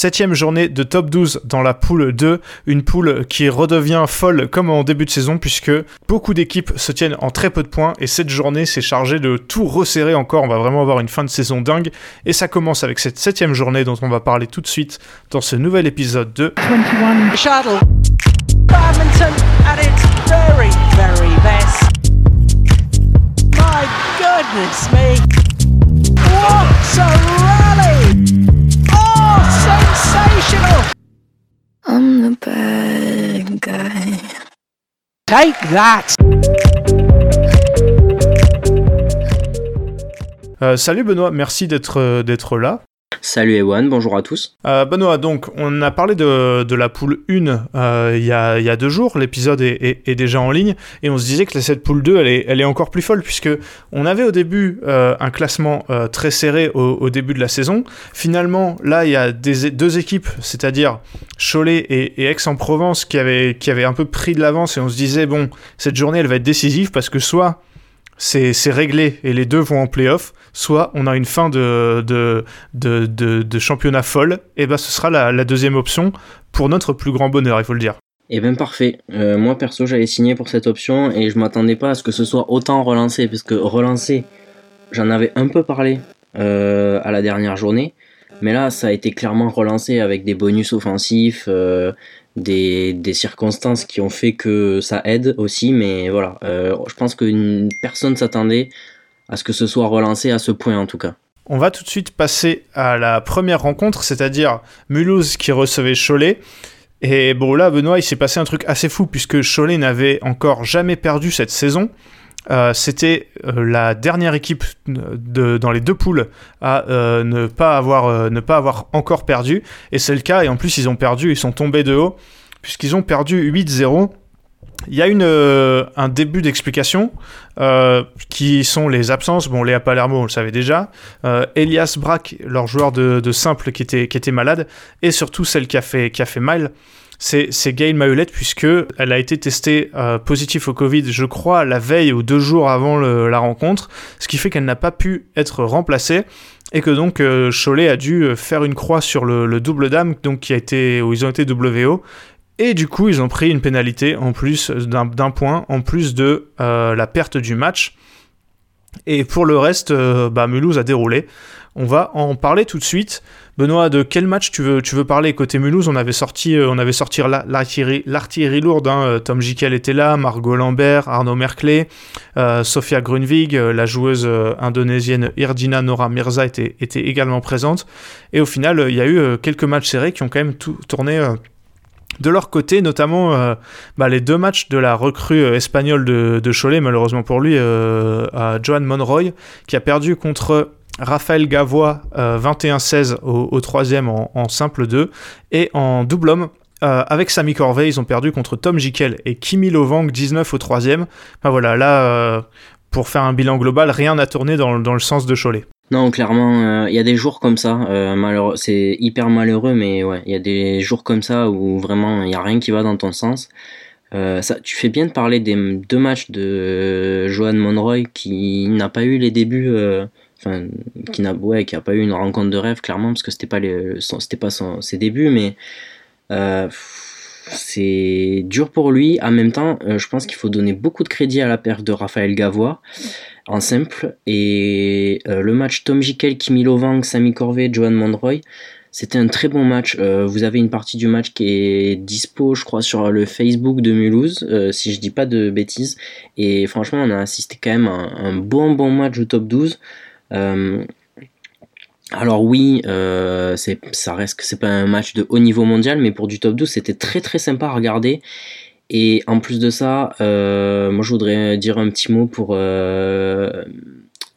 Septième journée de top 12 dans la poule 2, une poule qui redevient folle comme en début de saison puisque beaucoup d'équipes se tiennent en très peu de points et cette journée s'est chargée de tout resserrer encore, on va vraiment avoir une fin de saison dingue et ça commence avec cette septième journée dont on va parler tout de suite dans ce nouvel épisode de 21 Shuttle. Badminton at its very, very best. My goodness me. What a rally! Sensational! I'm the bad guy. Take that! Euh, salut Benoît, merci d'être euh, d'être là. Salut Ewan, bonjour à tous. Euh, Benoît, donc on a parlé de, de la poule 1 euh, il, y a, y, a, deux jours, l'épisode est, est, déjà en ligne, et on se disait que cette poule 2, elle est, elle est encore plus folle, puisque on avait au début euh, un classement très serré au, au, début de la saison. Finalement, là, il y a des, deux équipes, c'est-à-dire Cholet et, et Aix-en-Provence, qui avaient, qui avaient un peu pris de l'avance, et on se disait, bon, cette journée, elle va être décisive, parce que soit c'est réglé et les deux vont en playoff, soit on a une fin de, championnat folle, et ben ce sera la, deuxième option pour notre plus grand bonheur, il faut le dire. Et eh bien parfait. Euh, moi perso j'avais signé pour cette option et je m'attendais pas à ce que ce soit autant relancé, parce que relancé, j'en avais un peu parlé euh, à la dernière journée, mais là ça a été clairement relancé avec des bonus offensifs, euh, des, circonstances qui ont fait que ça aide aussi, mais voilà, euh, je pense que personne s'attendait à ce que ce soit relancé à ce point en tout cas. On va tout de suite passer à la première rencontre, c'est-à-dire Mulhouse qui recevait Cholet. Et bon là, Benoît, il s'est passé un truc assez fou puisque Cholet n'avait encore jamais perdu cette saison. Euh, c'était euh, la dernière équipe de, dans les deux poules à euh, ne, pas avoir, encore perdu. Et c'est le cas. Et en plus, ils ont perdu, ils sont tombés de haut, puisqu'ils ont perdu 8-0. Il y a un début d'explication qui sont les absences. Bon, Léa Palermo, on le savait déjà. Elias Brack, leur joueur de, simple qui était, qui était malade. Et surtout celle qui a fait, qui a fait mal c'est Gail Maulette puisque elle a été testée euh, positive au Covid, je crois, la veille ou deux jours avant la rencontre, ce qui fait qu'elle n'a pas pu être remplacée et que donc euh, Cholet a dû euh, faire une croix sur le, le, double dame donc qui a été où ils ont été WO et du coup ils ont pris une pénalité en plus d'un point en plus de la perte du match. Et pour le reste bah, Mulhouse a déroulé. On va en parler tout de suite. Benoît, de quel match tu veux, parler? Côté Mulhouse, on avait sorti, euh, on avait sorti l'artillerie lourde. Hein. Euh, Tom Jikel était là, Margot Lambert, Arnaud Merkley, euh, Sofia Grunwig, la joueuse indonésienne Irdina Nora Mirza était, également présente. Et au final, il y a eu quelques matchs serrés qui ont quand même tourné de leur côté, notamment bah, les deux matchs de la recrue espagnole de, de Cholet, malheureusement pour lui, à Joan Monroy, qui a perdu contre Raphaël Gavois, 21-16 euh, au, troisième en, simple 2. Et en double homme, euh, avec Sami Corvée, ils ont perdu contre Tom Jikel et Kimi Lovang, 19 au troisième. Ben voilà, là, euh, pour faire un bilan global, rien n'a tourné dans, le sens de Cholet. Non, clairement, il y a des jours comme ça. c'est hyper malheureux, mais ouais, il y a des jours comme ça où vraiment il n'y a rien qui va dans ton sens. ça, tu fais bien de parler des deux matchs de Johan Monroy qui n'a pas eu les débuts enfin qui n'a ouais, qui a pas eu une rencontre de rêve clairement parce que c'était pas les, c'était pas son, ses débuts mais euh, c'est dur pour lui en même temps euh, je pense qu'il faut donner beaucoup de crédit à la perte de Raphaël Gavois en simple et euh, le match Tom Jikel, Kimi Lovang, Sami Corvée, Johan Mondroy c'était un très bon match. vous avez une partie du match qui est dispo, je crois, sur le Facebook de Mulhouse, si je dis pas de bêtises. Et franchement, on a assisté quand même à un, un bon bon match au top 12. Euh, alors oui, euh, ça c'est pas un match de haut niveau mondial, mais pour du top 12, c'était très très sympa à regarder. Et en plus de ça, euh, moi je voudrais dire un petit mot pour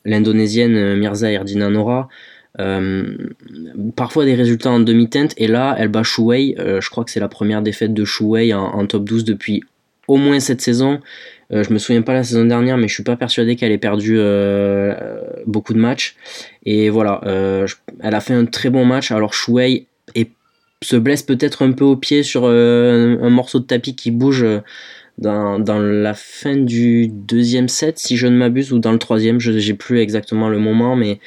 l'indonésienne Mirza Erdina Nora. parfois des résultats en demi-teinte, et là elle bat Shuwei. je crois que c'est la première défaite de Shuwei en, en, top 12 depuis au moins cette saison. Euh, je me souviens pas la saison dernière, mais je suis pas persuadé qu'elle ait perdu euh, beaucoup de matchs. Et voilà, euh, elle a fait un très bon match. Alors Shuei se blesse peut-être un peu au pied sur un morceau de tapis qui bouge. Dans, dans, la fin du deuxième set, si je ne m'abuse, ou dans le troisième, je n'ai plus exactement le moment, mais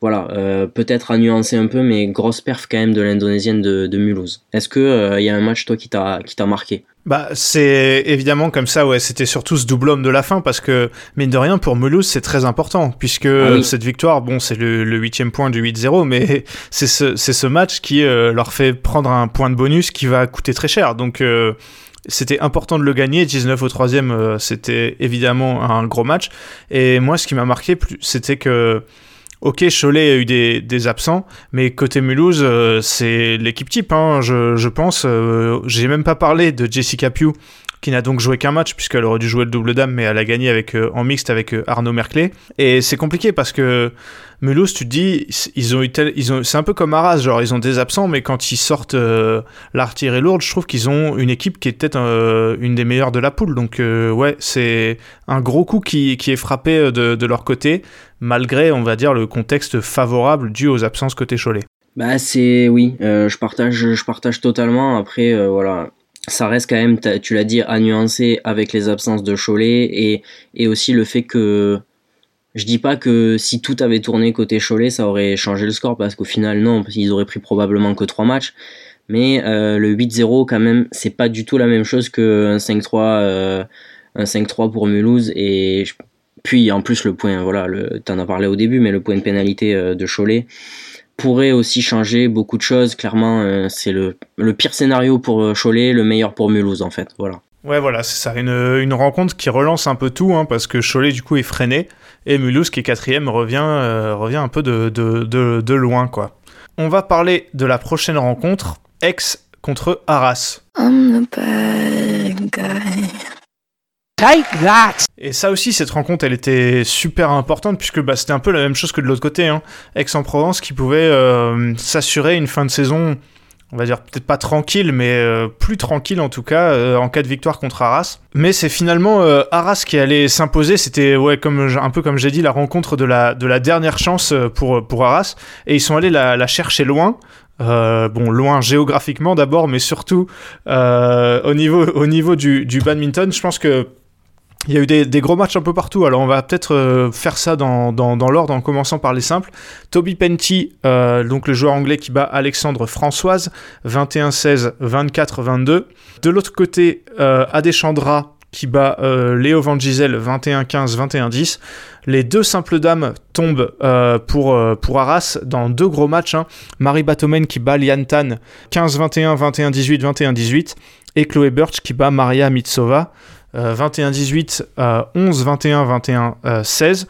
voilà, euh, peut-être à nuancer un peu, mais grosse perf quand même de l'indonésienne de, de, Mulhouse. Est-ce que il euh, y a un match toi qui t'a qui t'a marqué? Bah c'est évidemment comme ça, ouais. C'était surtout ce double homme de la fin parce que mine de rien pour Mulhouse c'est très important puisque ah cette victoire, bon c'est le huitième point du 8-0, mais c'est ce c'est ce match qui euh, leur fait prendre un point de bonus qui va coûter très cher. Donc c'était important de le gagner. 19 au troisième, c'était évidemment un gros match. Et moi, ce qui m'a marqué, c'était que Ok, Cholet a eu des, absents, mais côté Mulhouse, euh, c'est l'équipe type, hein, je, pense. Euh, j'ai même pas parlé de Jessica Pugh, qui n'a donc joué qu'un match, puisqu'elle aurait dû jouer le double dame, mais elle a gagné avec, euh, en mixte avec Arnaud Merclé. Et c'est compliqué parce que Mulhouse, tu te dis, ils ont eu ils ont, c'est un peu comme Arras, genre ils ont des absents, mais quand ils sortent l'artillerie lourde, je trouve qu'ils ont une équipe qui est peut-être une des meilleures de la poule. Donc ouais, c'est un gros coup qui, qui est frappé de, de leur côté malgré, on va dire, le contexte favorable dû aux absences côté Cholet. Bah c'est oui, euh, je partage, je partage totalement. Après euh, voilà, ça reste quand même, tu l'as dit, à nuancer avec les absences de Cholet et, aussi le fait que je dis pas que si tout avait tourné côté Cholet, ça aurait changé le score parce qu'au final non, parce qu'ils auraient pris probablement que trois matchs. Mais euh, le 8-0 quand même, c'est pas du tout la même chose qu'un 5-3, un 5-3 pour Mulhouse et puis en plus le point, voilà, tu en as parlé au début, mais le point de pénalité euh, de Cholet pourrait aussi changer beaucoup de choses. Clairement, euh, c'est le, le, pire scénario pour euh, Cholet, le meilleur pour Mulhouse en fait. Voilà. Ouais, voilà, c'est ça. Une, une, rencontre qui relance un peu tout, hein, parce que Cholet, du coup, est freiné, et Mulhouse, qui est quatrième, revient, revient un peu de, de, de, de, loin, quoi. On va parler de la prochaine rencontre, Aix contre Arras. I'm the bad guy. Et ça aussi, cette rencontre, elle était super importante puisque bah, c'était un peu la même chose que de l'autre côté. Hein. Aix-en-Provence qui pouvait euh, s'assurer une fin de saison, on va dire peut-être pas tranquille, mais euh, plus tranquille en tout cas, euh, en cas de victoire contre Arras. Mais c'est finalement Arras qui allait s'imposer. C'était ouais, comme un peu comme j'ai dit, la rencontre de la, de la dernière chance pour, pour Arras. Et ils sont allés la, la chercher loin. bon, loin géographiquement d'abord, mais surtout au niveau, au niveau du, du badminton. Je pense que il y a eu des, gros matchs un peu partout, alors on va peut-être euh, faire ça dans, l'ordre en commençant par les simples. Toby Penty, euh, donc le joueur anglais qui bat Alexandre Françoise, 21-16, 24-22. De l'autre côté, euh, Adeshandra qui bat Léo Van Gisel, 21-15, 21-10. Les deux simples dames tombent pour, pour Arras dans deux gros matchs. Hein. Marie Batomen qui bat Lian Tan, 15-21, 21-18, 21-18. Et Chloé Birch qui bat Maria Mitsova. 21-18, 11-21, 21-16.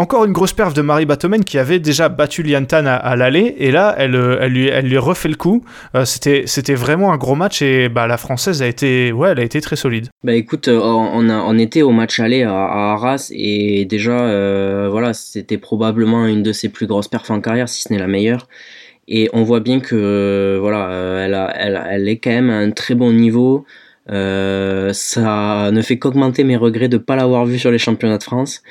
Encore une grosse perf de Marie Batomen qui avait déjà battu Liantan à, à l'aller et là elle, euh, elle, lui, elle lui refait le coup. Euh, c'était, c'était vraiment un gros match et bah, la française a été, ouais, elle a été très solide. Bah écoute, euh, on, a, on était au match aller à, Arras et déjà voilà, c'était probablement une de ses plus grosses perfs en carrière, si ce n'est la meilleure. Et on voit bien que voilà, elle, a, elle, elle, est quand même à un très bon niveau. Euh, ça ne fait qu'augmenter mes regrets de ne pas l'avoir vu sur les championnats de France.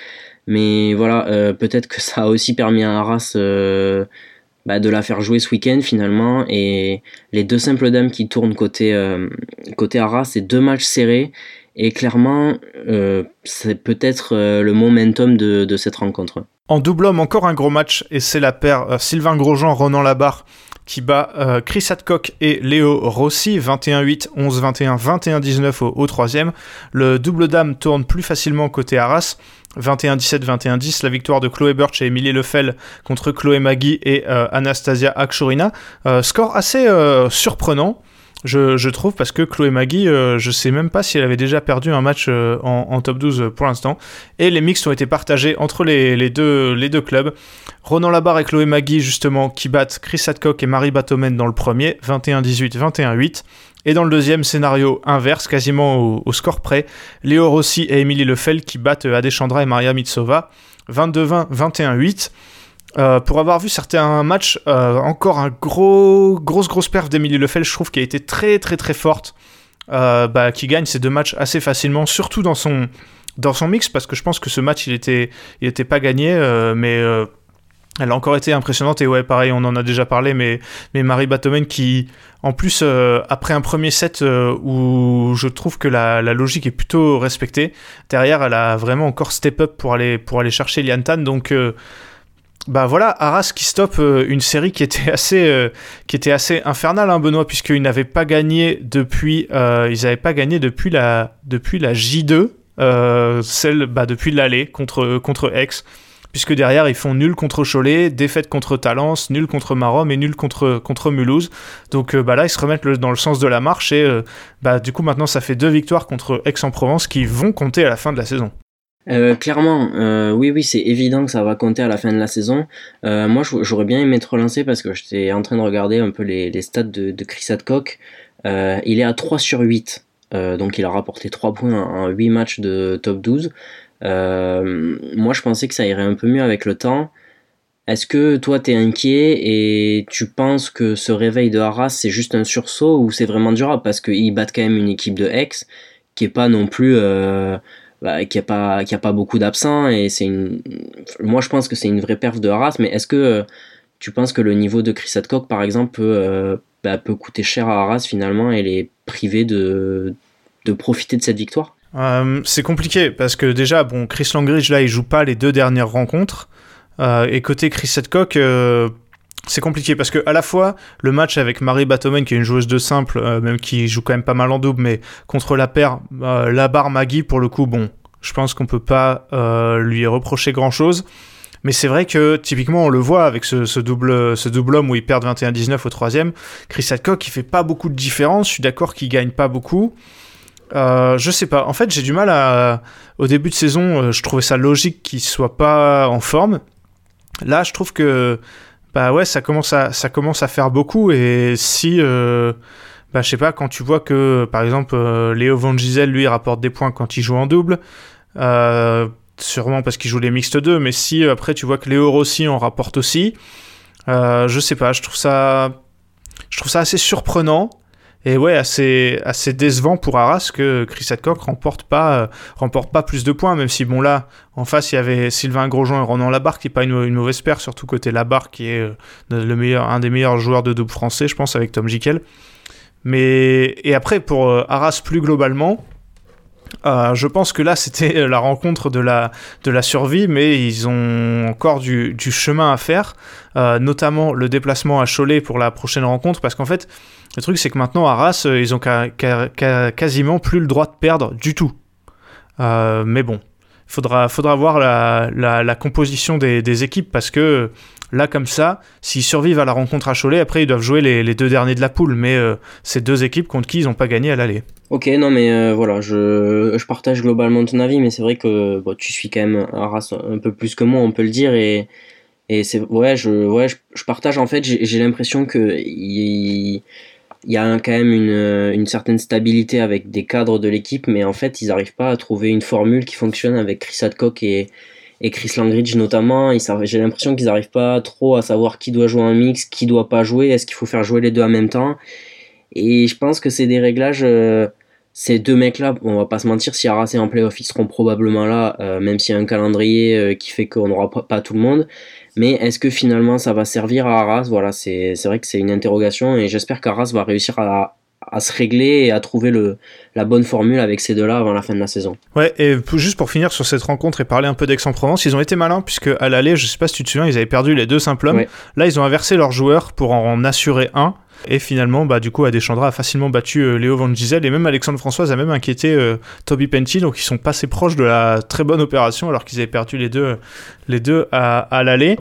Mais voilà, euh, peut-être que ça a aussi permis à Arras euh, bah, de la faire jouer ce week-end finalement. Et les deux simples dames qui tournent côté, côté Arras, c'est deux matchs serrés. Et clairement, c'est peut-être le momentum de, cette rencontre. En double homme, encore un gros match, et c'est la paire Sylvain Grosjean, Ronan Labarre qui bat euh, Chris Hadcock et Léo Rossi, 21-8, 11-21, 21-19 au, troisième. Le double dame tourne plus facilement côté Arras. 21-17, 21-10, la victoire de Chloé Birch et Emilie Lefel contre Chloé Magui et euh, Anastasia Akshorina. Euh, score assez surprenant je, trouve, parce que Chloé Magui, euh, je sais même pas si elle avait déjà perdu un match euh, en, top 12 pour l'instant. Et les mix ont été partagés entre les, deux, les deux clubs. Ronan Labarre et Chloé Magui, justement, qui battent Chris Hadcock et Marie Batomen dans le premier, 21-18, 21-8. Et dans le deuxième scénario inverse, quasiment au, score près, Léo Rossi et Émilie Lefel qui battent Adeshandra et Maria Mitsova, 22-20, 21-8. Euh, pour avoir vu certains matchs, euh, encore un gros, grosse, grosse perf d'Emilie Lefel, je trouve, qui a été très, très, très forte, euh, bah, qui gagne ces deux matchs assez facilement, surtout dans son, dans son mix, parce que je pense que ce match, il était, il était pas gagné, mais elle a encore été impressionnante. Et ouais, pareil, on en a déjà parlé, mais, mais Marie Batomen qui, en plus, après un premier set où je trouve que la, logique est plutôt respectée, derrière, elle a vraiment encore step up pour aller, pour aller chercher Liantan, donc Bah voilà, Arras qui stoppe euh, une série qui était assez, euh, qui était assez infernale, hein, Benoît, puisqu'ils n'avaient pas gagné depuis, euh, ils n'avaient pas gagné depuis la, depuis la J2, celle, bah, depuis l'aller contre, contre Aix, puisque derrière ils font nul contre Cholet, défaite contre Talence, nul contre Marom et nul contre, contre Mulhouse. Donc bah là ils se remettent dans le sens de la marche et bah, du coup maintenant ça fait deux victoires contre Aix-en-Provence qui vont compter à la fin de la saison. Euh, clairement, euh, oui, oui, c'est évident que ça va compter à la fin de la saison. Euh, moi, j'aurais bien aimé te relancer parce que j'étais en train de regarder un peu les, stats de, Chris Hadcock. il est à 3 sur 8, donc il a rapporté 3 points en 8 matchs de top 12. moi, je pensais que ça irait un peu mieux avec le temps. Est-ce que toi, t'es inquiet et tu penses que ce réveil de Arras, c'est juste un sursaut ou c'est vraiment durable? Parce qu'ils battent quand même une équipe de ex qui est pas non plus bah, qui a pas a pas beaucoup d'absents et c'est une moi je pense que c'est une vraie perf de Arras mais est-ce que euh, tu penses que le niveau de Chris Hadcock par exemple peut, euh, bah, peut coûter cher à Arras finalement et les priver de, de profiter de cette victoire? Euh, c'est compliqué parce que déjà bon Chris Langridge là il joue pas les deux dernières rencontres. Et côté Chris Hadcock c'est compliqué parce que à la fois le match avec Marie Batomen qui est une joueuse de simple euh, même qui joue quand même pas mal en double mais contre la paire euh, la barre Maggie pour le coup bon je pense qu'on peut pas euh, lui reprocher grand chose mais c'est vrai que typiquement on le voit avec ce, double ce double homme où il perd 21-19 au troisième. Chris Hadcock il fait pas beaucoup de différence. Je suis d'accord qu'il gagne pas beaucoup. Je sais pas. En fait j'ai du mal à au début de saison je trouvais ça logique qu'il soit pas en forme. Là je trouve que bah ouais, ça commence à, ça commence à faire beaucoup. Et si, euh, bah je sais pas, quand tu vois que, par exemple, euh, Léo Van Gisel, lui, rapporte des points quand il joue en double, euh, sûrement parce qu'il joue les mixtes 2, mais si après tu vois que Léo Rossi en rapporte aussi, je sais pas, je trouve ça, je trouve ça assez surprenant. Et ouais, assez, assez décevant pour Arras que Chris Hadcock remporte pas, euh, remporte pas plus de points, même si bon là, en face, il y avait Sylvain Grosjean et Ronan Labarre, qui n'est pas une, mauvaise paire, surtout côté Labarre, qui est euh, un des meilleurs joueurs de double français, je pense, avec Tom Jikel. Mais, et après, pour euh, Arras plus globalement, je pense que là, c'était la rencontre de la, de la survie, mais ils ont encore du, chemin à faire, notamment le déplacement à Cholet pour la prochaine rencontre, parce qu'en fait, le truc, c'est que maintenant, Arras, euh, ils ont quasiment plus le droit de perdre du tout. Euh, mais bon, faudra, faudra voir la, composition des, équipes parce que là, comme ça, s'ils survivent à la rencontre à Cholet, après, ils doivent jouer les, deux derniers de la poule. Mais euh, c'est deux équipes contre qui ils n'ont pas gagné à l'aller. Ok, non, mais voilà, je, je, partage globalement ton avis, mais c'est vrai que tu suis quand même Arras un peu plus que moi, on peut le dire. Et. Et c'est ouais, je ouais, je, partage en fait. J'ai l'impression que il, y a quand même une, euh, une, certaine stabilité avec des cadres de l'équipe, mais en fait, ils n'arrivent pas à trouver une formule qui fonctionne avec Chris Hadcock et, et Chris Langridge notamment. J'ai l'impression qu'ils n'arrivent pas trop à savoir qui doit jouer un mix, qui doit pas jouer, est-ce qu'il faut faire jouer les deux en même temps. Et je pense que c'est des réglages. Euh, ces deux mecs-là, on va pas se mentir, si Arras est en playoff, ils seront probablement là, euh, même s'il y a un calendrier qui fait qu'on n'aura pas tout le monde. Mais est-ce que finalement ça va servir à Arras? Voilà, c'est vrai que c'est une interrogation et j'espère qu'Arras va réussir à, à se régler et à trouver le, la bonne formule avec ces deux-là avant la fin de la saison. Ouais, et juste pour finir sur cette rencontre et parler un peu d'Aix-en-Provence, ils ont été malins puisque à l'aller, je sais pas si tu te souviens, ils avaient perdu les deux simples hommes. Là, ils ont inversé leurs joueurs pour en assurer un. Et finalement, bah, du coup, Adeschandra a facilement battu euh, Léo Van Gisel et même Alexandre Françoise a même inquiété euh, Toby Penty, donc ils sont passés proches de la très bonne opération alors qu'ils avaient perdu les deux, les deux à, à l'aller.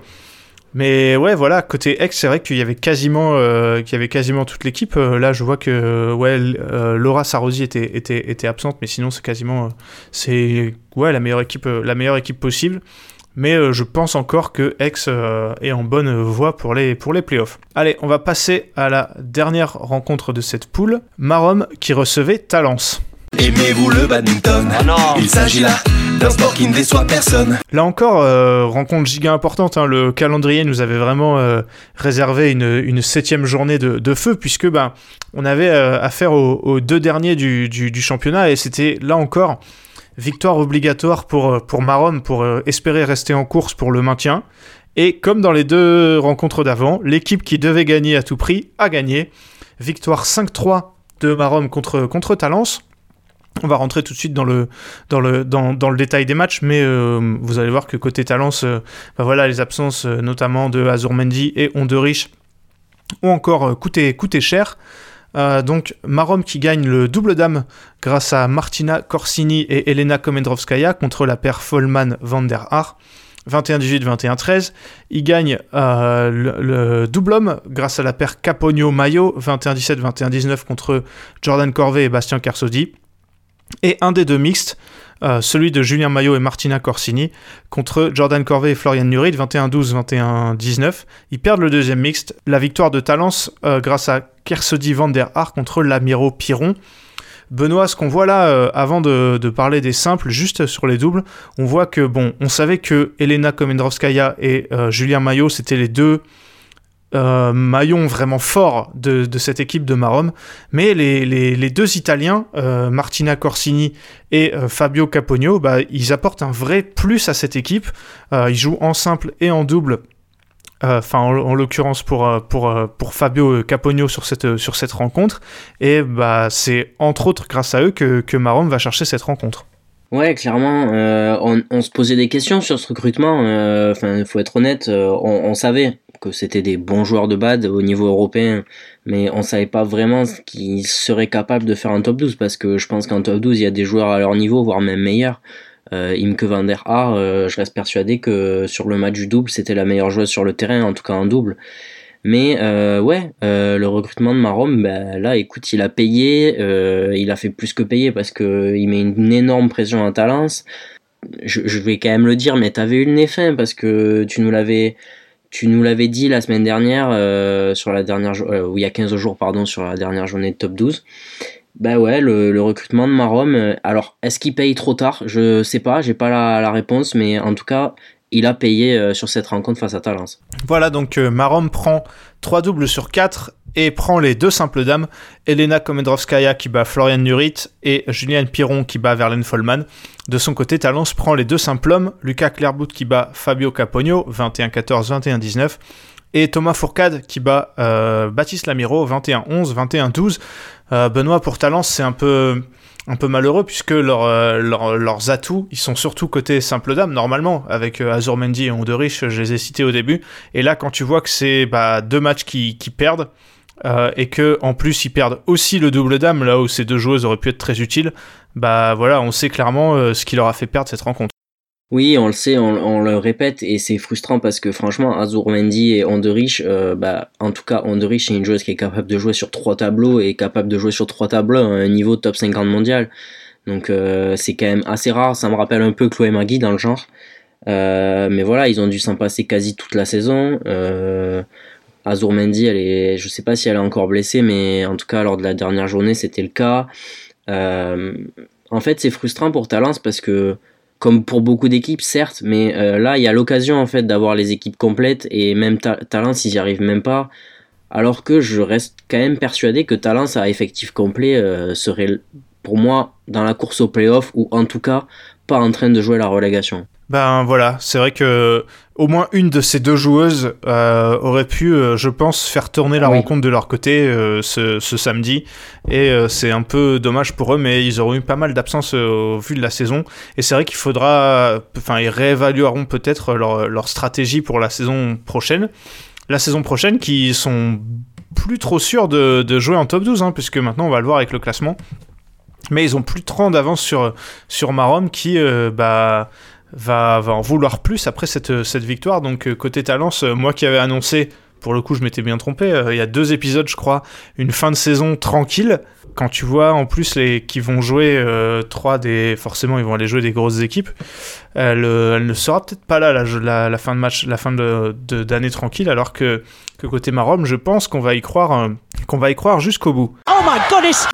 Mais ouais, voilà, côté X, c'est vrai qu'il y avait quasiment, euh, qu'il y avait quasiment toute l'équipe. là, je vois que ouais, Laura Sarosi était, était, était absente, mais sinon, c'est quasiment, c'est ouais, la meilleure équipe, la meilleure équipe possible mais euh, je pense encore que X euh, est en bonne voie pour les, pour les playoffs. Allez, on va passer à la dernière rencontre de cette poule, Marom qui recevait Talence. Aimez-vous le badminton? Ah non. Il s'agit là Là encore, euh, rencontre giga importante. Hein. Le calendrier nous avait vraiment réservé une, septième journée de, feu, puisque ben, on avait affaire aux, deux derniers du, championnat, et c'était là encore victoire obligatoire pour, euh, Marom pour euh, espérer rester en course pour le maintien. Et comme dans les deux rencontres d'avant, l'équipe qui devait gagner à tout prix a gagné. Victoire 5-3 de Marom contre Talence. On va rentrer tout de suite dans le, dans le, dans, le détail des matchs, mais euh, vous allez voir que côté Talence, euh, bah voilà, les absences euh, notamment de Azur Mendy et Onderich ont encore coûté, cher. donc Marom qui gagne le double dame grâce à Martina Corsini et Elena Komendrovskaya contre la paire Follman van der Haar. 21-18, 21-13. Il gagne le, le, double homme grâce à la paire Capogno-Mayo, 21-17, 21-19 contre Jordan Corvée et Bastien Carsodi et un des deux mixtes, euh, celui de Julien Maillot et Martina Corsini, contre Jordan Corvée et Florian Nurid, 21-12, 21-19. Ils perdent le deuxième mixte. La victoire de Talence euh, grâce à Kersodi van der Haar contre l'Amiro Piron. Benoît, ce qu'on voit là, euh, avant de, de, parler des simples, juste sur les doubles, on voit que, bon, on savait que Elena Komendrovskaya et Julien Maillot, c'était les deux euh, maillon vraiment fort de, cette équipe de Marom, mais les, deux Italiens, euh, Martina Corsini et euh, Fabio Capogno, bah, ils apportent un vrai plus à cette équipe. ils jouent en simple et en double. Enfin, en, l'occurrence pour, Fabio Capogno sur cette, sur cette rencontre. Et bah, c'est entre autres grâce à eux que, que Marom va chercher cette rencontre. Ouais, clairement, on, on, se posait des questions sur ce recrutement. Enfin, il faut être honnête, on, on, savait que c'était des bons joueurs de bad au niveau européen, mais on savait pas vraiment qu'ils seraient capables de faire un top 12 parce que je pense qu'en top 12 il y a des joueurs à leur niveau, voire même meilleurs. Euh, Imke van der Haar, euh, je reste persuadé que sur le match du double, c'était la meilleure joueuse sur le terrain, en tout cas en double. Mais euh, ouais, euh, le recrutement de Marom, ben, là, écoute, il a payé, euh, il a fait plus que payer parce que il met une énorme pression à Talence. Je, vais quand même le dire, mais t'avais eu le nez fin parce que tu nous l'avais, tu nous l'avais dit la semaine dernière, sur la dernière il y a 15 jours, pardon, sur la dernière journée de top 12. Bah ouais, le, recrutement de Marom. Alors, est-ce qu'il paye trop tard? Je sais pas, j'ai pas la, réponse, mais en tout cas, il a payé sur cette rencontre face à Talence. Voilà, donc Marom prend 3 doubles sur 4 et prend les deux simples dames, Elena Komendrovskaya qui bat Florian Nurit et Juliane Piron qui bat Verlaine Follman. De son côté, Talence prend les deux simples hommes, Lucas Clairbout qui bat Fabio Capogno, 21-14, 21-19, et Thomas Fourcade qui bat euh, Baptiste Lamiro, 21-11, 21-12. Euh, Benoît, pour Talence, c'est un peu un peu malheureux puisque euh, leurs atouts, ils sont surtout côté simple dame normalement avec euh, Azur Mendy et Onderich, je les ai cités au début. Et là, quand tu vois que c'est bah, deux matchs qui, qui perdent, euh, et que en plus ils perdent aussi le double dame là où ces deux joueuses auraient pu être très utiles, bah voilà, on sait clairement ce qui leur a fait perdre cette rencontre. Oui, on le sait, on, le répète et c'est frustrant parce que franchement, Azur Mendy et Onderich, euh, bah, en tout cas, Onderich c'est une joueuse qui est capable de jouer sur trois tableaux et capable de jouer sur trois tableaux à un niveau top 50 mondial. Donc c'est quand même assez rare, ça me rappelle un peu Chloé Magui dans le genre. mais voilà, ils ont dû s'en passer quasi toute la saison. Azur Mendy, elle est, je sais pas si elle est encore blessée, mais en tout cas lors de la dernière journée c'était le cas. Euh, en fait, c'est frustrant pour Talence parce que, comme pour beaucoup d'équipes, certes, mais euh, là il y a l'occasion en fait d'avoir les équipes complètes et même Talence ils y arrivent même pas. Alors que je reste quand même persuadé que Talence à effectif complet euh, serait pour moi dans la course au playoff ou en tout cas pas en train de jouer la relégation. Ben voilà, c'est vrai que au moins une de ces deux joueuses euh, aurait pu, euh, je pense, faire tourner la rencontre de leur côté euh, ce, samedi. Et c'est un peu dommage pour eux, mais ils auront eu pas mal d'absences au vu de la saison. Et c'est vrai qu'il faudra, enfin, ils réévalueront peut-être leur, stratégie pour la saison prochaine. La saison prochaine, qui sont plus trop sûrs de, jouer en top 12, hein, puisque maintenant on va le voir avec le classement. Mais ils ont plus de 30 d'avance sur, sur Marom qui, bah va, va en vouloir plus après cette, cette victoire. Donc euh, côté Talence, euh, moi qui avais annoncé, pour le coup je m'étais bien trompé, euh, il y a deux épisodes je crois, une fin de saison tranquille. Quand tu vois en plus les qui vont jouer trois des, forcément ils vont aller jouer des grosses équipes, elle, elle ne sera peut-être pas là la, la, fin de match, la fin de d'année tranquille, alors que, que côté Marom, je pense qu'on va y croire, qu'on va y croire jusqu'au bout. Oh my goodness!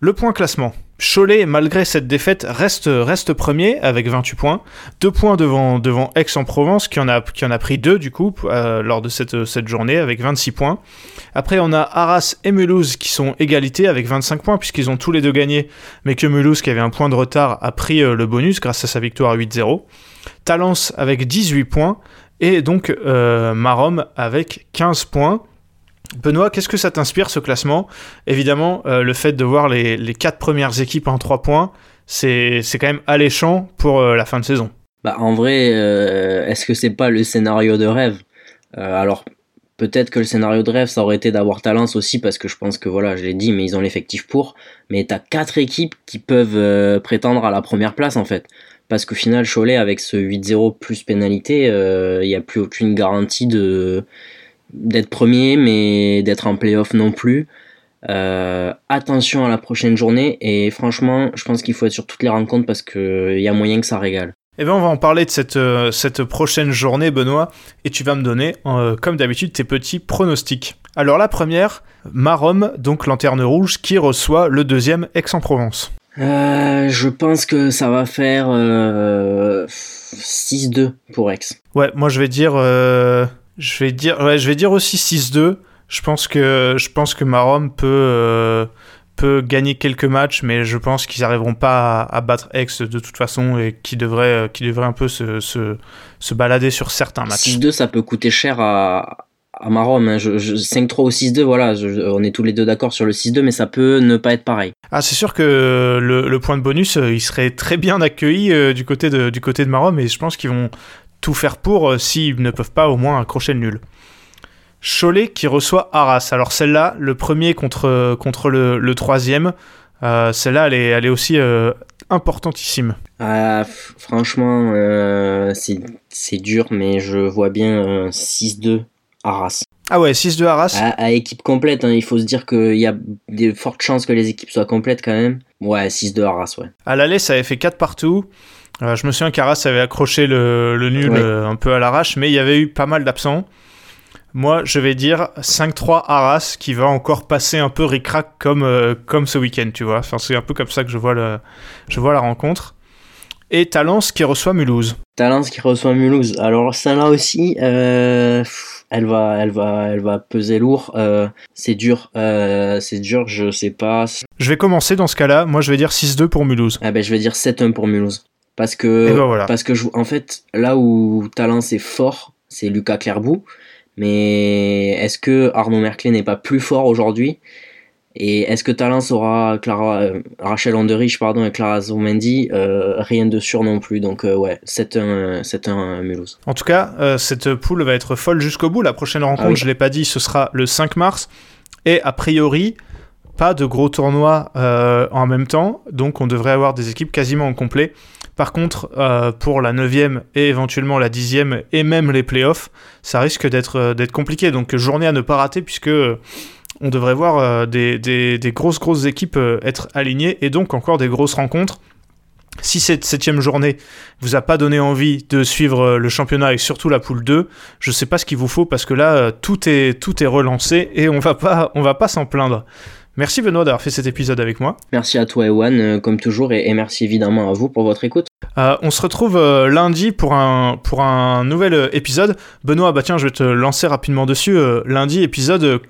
Le point classement. Cholet, malgré cette défaite, reste, reste premier avec 28 points. Deux points devant, devant Aix-en-Provence, qui, en a, qui en a pris deux du coup euh, lors de cette, cette journée avec 26 points. Après, on a Arras et Mulhouse qui sont égalité avec 25 points puisqu'ils ont tous les deux gagné, mais que Mulhouse, qui avait un point de retard, a pris euh, le bonus grâce à sa victoire 8-0. Talence avec 18 points et donc euh, Marom avec 15 points. Benoît, qu'est-ce que ça t'inspire ce classement? Évidemment, le fait de voir les, les quatre premières équipes en 3 points, c'est quand même alléchant pour la fin de saison. Bah, en vrai, est-ce que c'est pas le scénario de rêve? Alors, Peut-être que le scénario de rêve, ça aurait été d'avoir Talence aussi, parce que je pense que voilà, je l'ai dit, mais ils ont l'effectif pour. Mais t'as quatre équipes qui peuvent euh, prétendre à la première place en fait. Parce qu'au final, Cholet, avec ce 8-0 plus pénalité, il euh, n'y a plus aucune garantie de d'être premier, mais d'être en playoff non plus. Euh, attention à la prochaine journée et franchement, je pense qu'il faut être sur toutes les rencontres parce qu'il y a moyen que ça régale. Eh bien, on va en parler de cette, euh, cette prochaine journée, Benoît, et tu vas me donner, euh, comme d'habitude, tes petits pronostics. Alors, la première, Marom, donc Lanterne Rouge, qui reçoit le deuxième Aix-en-Provence. Je pense que ça va faire 6-2 pour Aix. Ouais, moi je vais dire, je vais dire, ouais, je vais dire aussi 6-2. Je pense que, je pense que Marom peut peut gagner quelques matchs, mais je pense qu'ils n'arriveront pas à, battre Aix de toute façon et qui devraient, qui devrait un peu se, se, se, balader sur certains matchs. 6-2, ça peut coûter cher à, à Marom. Hein. 5-3 ou 6-2, voilà, on est tous les deux d'accord sur le 6-2, mais ça peut ne pas être pareil. Ah, c'est sûr que le, le, point de bonus, euh, il serait très bien accueilli euh, du, côté de, du côté de Marom, et je pense qu'ils vont tout faire pour euh, s'ils ne peuvent pas au moins accrocher le nul. Cholet qui reçoit Arras. Alors celle-là, le premier contre, contre le, troisième, euh, celle-là, elle est, elle est aussi euh, importantissime. Ah, franchement, euh, c'est dur, mais je vois bien 6-2 Arras. Ah ouais, 6-2 Arras à, équipe complète, hein, il faut se dire qu'il y a des fortes chances que les équipes soient complètes quand même. Ouais, 6-2 Arras, ouais. À l'aller, ça avait fait 4 partout. Je me souviens qu'Arras avait accroché le, nul un peu à l'arrache, mais il y avait eu pas mal d'absents. Moi, je vais dire 5-3 Arras qui va encore passer un peu ric-rac comme, euh, comme ce week-end, tu vois. Enfin, c'est un peu comme ça que je vois, le, je vois la rencontre. Et Talence qui reçoit Mulhouse. Talence qui reçoit Mulhouse. Alors, ça là aussi, euh, elle, va, elle, va, elle va peser lourd. Euh, c'est dur. c'est dur, je sais pas. Je vais commencer dans ce cas-là. Moi, je vais dire 6-2 pour Mulhouse. Ah ben, je vais dire 7-1 pour Mulhouse. Parce que, ben parce que je, en fait, là où Talence est fort, c'est Lucas Clairbout. Mais est-ce que Arnaud Merclé n'est pas plus fort aujourd'hui? Et est-ce que Talence aura Clara, euh, Rachel Anderich pardon, et Clara Zomendi euh, Rien de sûr non plus. Donc euh, ouais, 7-1 Mulhouse. En tout cas, cette poule va être folle jusqu'au bout. La prochaine rencontre, ah je ne l'ai pas dit, ce sera le 5 mars. Et a priori, pas de gros tournois en même temps. Donc on devrait avoir des équipes quasiment en complet. Par contre, euh, pour la 9e et éventuellement la 10e et même les playoffs, ça risque d'être euh, d'être compliqué. Donc journée à ne pas rater puisque euh, on devrait voir des, grosses grosses équipes être alignées et donc encore des grosses rencontres. Si cette septième journée vous a pas donné envie de suivre le championnat et surtout la poule 2, je sais pas ce qu'il vous faut parce que là tout est relancé et on va on va pas s'en plaindre. Merci Benoît d'avoir fait cet épisode avec moi. Merci à toi Ewan, comme toujours, et, merci évidemment à vous pour votre écoute. Euh, on se retrouve euh, lundi pour un, pour un nouvel euh, épisode. Benoît, bah tiens, je vais te lancer rapidement dessus. lundi, épisode,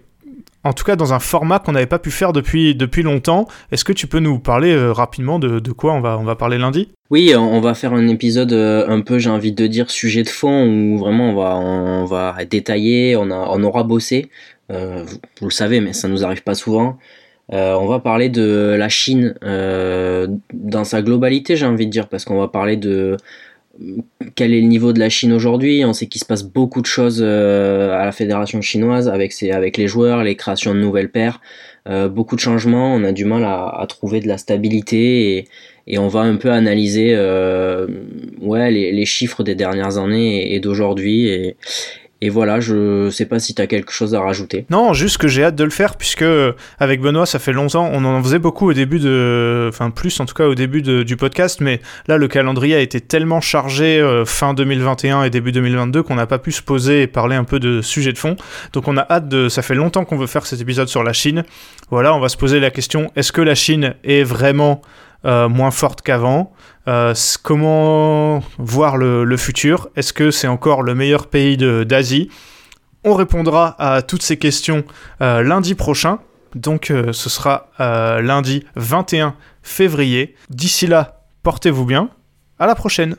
en tout cas dans un format qu'on n'avait pas pu faire depuis, depuis longtemps. Est-ce que tu peux nous parler rapidement de, de, quoi on va, on va parler lundi? Oui, on va faire un épisode un peu, j'ai envie de dire, sujet de fond, où vraiment on va, on va détailler, on, a, on aura bossé. Vous, vous, le savez, mais ça nous arrive pas souvent. Euh, on va parler de la Chine euh, dans sa globalité, j'ai envie de dire, parce qu'on va parler de quel est le niveau de la Chine aujourd'hui. On sait qu'il se passe beaucoup de choses euh, à la fédération chinoise avec, les joueurs, les créations de nouvelles paires, beaucoup de changements. On a du mal à, trouver de la stabilité et, on va un peu analyser les, chiffres des dernières années et, d'aujourd'hui et voilà, je sais pas si tu as quelque chose à rajouter. Non, juste que j'ai hâte de le faire puisque avec Benoît, ça fait longtemps, on en faisait beaucoup au début de enfin plus en tout cas au début du podcast, mais là le calendrier a été tellement chargé euh, fin 2021 et début 2022 qu'on n'a pas pu se poser et parler un peu de sujets de fond. Donc on a hâte de ça fait longtemps qu'on veut faire cet épisode sur la Chine. Voilà, on va se poser la question est-ce que la Chine est vraiment euh, moins forte qu'avant euh, comment voir le, futur? Est-ce que c'est encore le meilleur pays d'Asie? On répondra à toutes ces questions euh, lundi prochain. Donc ce sera lundi 21 février. D'ici là, portez-vous bien. À la prochaine.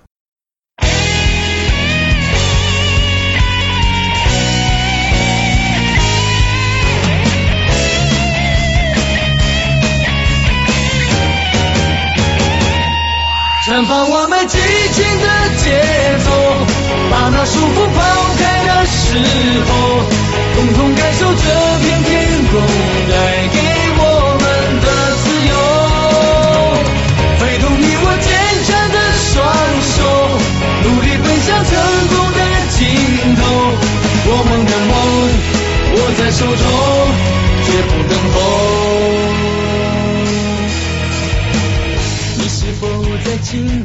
把我们激情的节奏，把那束缚抛开的时候，共同感受这片天空带给我们的自由。挥动你我坚强的双手，努力奔向成功的尽头。我们的梦握在手中，绝不等候。to